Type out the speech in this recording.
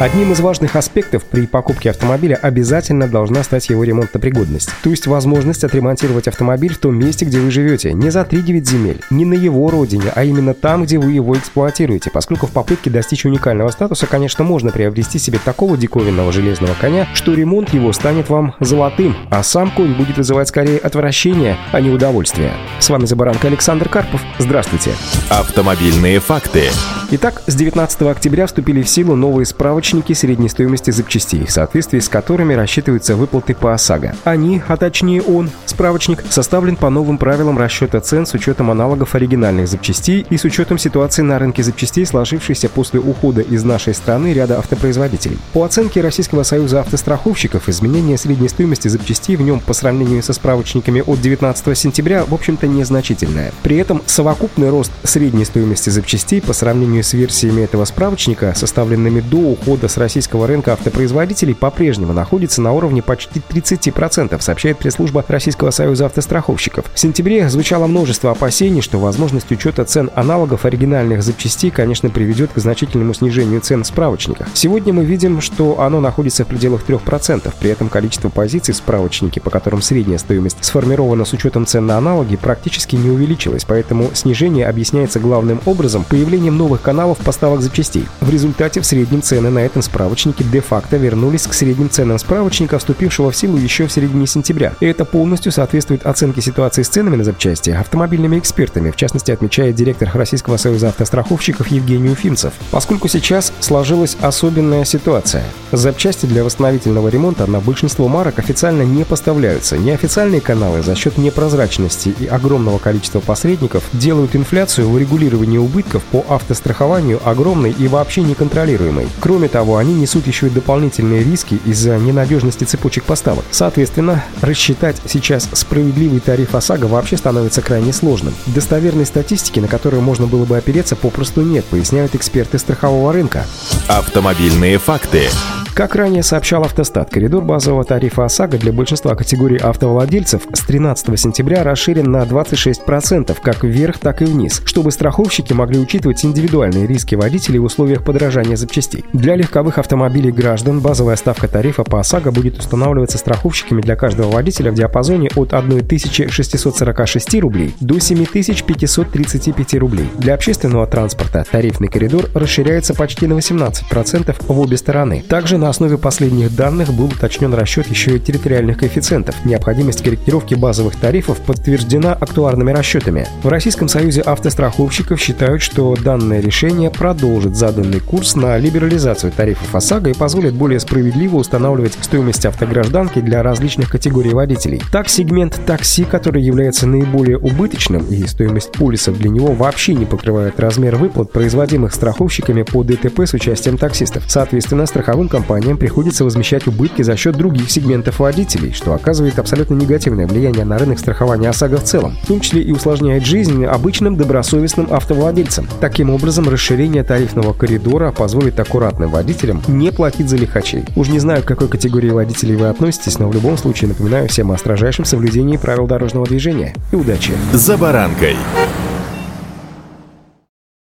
Одним из важных аспектов при покупке автомобиля обязательно должна стать его ремонтопригодность. То есть возможность отремонтировать автомобиль в том месте, где вы живете. Не за 3-9 земель, не на его родине, а именно там, где вы его эксплуатируете. Поскольку в попытке достичь уникального статуса, конечно, можно приобрести себе такого диковинного железного коня, что ремонт его станет вам золотым, а сам конь будет вызывать скорее отвращение, а не удовольствие. С вами за баранка Александр Карпов. Здравствуйте. Автомобильные факты. Итак, с 19 октября вступили в силу новые справочники средней стоимости запчастей, в соответствии с которыми рассчитываются выплаты по ОСАГО. Они, а точнее он, справочник, составлен по новым правилам расчета цен с учетом аналогов оригинальных запчастей и с учетом ситуации на рынке запчастей, сложившейся после ухода из нашей страны ряда автопроизводителей. По оценке Российского союза автостраховщиков, изменение средней стоимости запчастей в нем по сравнению со справочниками от 19 сентября, в общем-то, незначительное. При этом совокупный рост средней стоимости запчастей по сравнению с версиями этого справочника, составленными до ухода с российского рынка автопроизводителей, по-прежнему находится на уровне почти 30%, сообщает пресс-служба Российского союза автостраховщиков. В сентябре звучало множество опасений, что возможность учета цен аналогов оригинальных запчастей, конечно, приведет к значительному снижению цен в справочниках. Сегодня мы видим, что оно находится в пределах 3%, при этом количество позиций в справочнике, по которым средняя стоимость сформирована с учетом цен на аналоги, практически не увеличилась, поэтому снижение объясняется главным образом появлением новых каналов поставок запчастей. В результате в среднем цены на этом справочнике де-факто вернулись к средним ценам справочника, вступившего в силу еще в середине сентября. И это полностью соответствует оценке ситуации с ценами на запчасти автомобильными экспертами, в частности отмечает директор Российского союза автостраховщиков Евгений Уфимцев. Поскольку сейчас сложилась особенная ситуация. Запчасти для восстановительного ремонта на большинство марок официально не поставляются. Неофициальные каналы за счет непрозрачности и огромного количества посредников делают инфляцию в урегулировании убытков по автострахованию страхованию огромной и вообще неконтролируемой. Кроме того, они несут еще и дополнительные риски из-за ненадежности цепочек поставок. Соответственно, рассчитать сейчас справедливый тариф ОСАГО вообще становится крайне сложным. Достоверной статистики, на которую можно было бы опереться, попросту нет, поясняют эксперты страхового рынка. Автомобильные факты. Как ранее сообщал Автостат, коридор базового тарифа ОСАГО для большинства категорий автовладельцев с 13 сентября расширен на 26% как вверх, так и вниз, чтобы страховщики могли учитывать индивидуальные риски водителей в условиях подорожания запчастей. Для легковых автомобилей граждан базовая ставка тарифа по ОСАГО будет устанавливаться страховщиками для каждого водителя в диапазоне от 1646 рублей до 7535 рублей. Для общественного транспорта тарифный коридор расширяется почти на 18% в обе стороны. Также на основе последних данных был уточнен расчет еще и территориальных коэффициентов. Необходимость корректировки базовых тарифов подтверждена актуарными расчетами. В Российском союзе автостраховщиков считают, что данное решение продолжит заданный курс на либерализацию тарифов ОСАГО и позволит более справедливо устанавливать стоимость автогражданки для различных категорий водителей. Так, сегмент такси, который является наиболее убыточным и стоимость полисов для него вообще не покрывает размер выплат, производимых страховщиками по ДТП с участием таксистов. Соответственно, страховым компаниям компаниям приходится возмещать убытки за счет других сегментов водителей, что оказывает абсолютно негативное влияние на рынок страхования ОСАГО в целом, в том числе и усложняет жизнь обычным добросовестным автовладельцам. Таким образом, расширение тарифного коридора позволит аккуратным водителям не платить за лихачей. Уж не знаю, к какой категории водителей вы относитесь, но в любом случае напоминаю всем о строжайшем соблюдении правил дорожного движения. И удачи! За баранкой!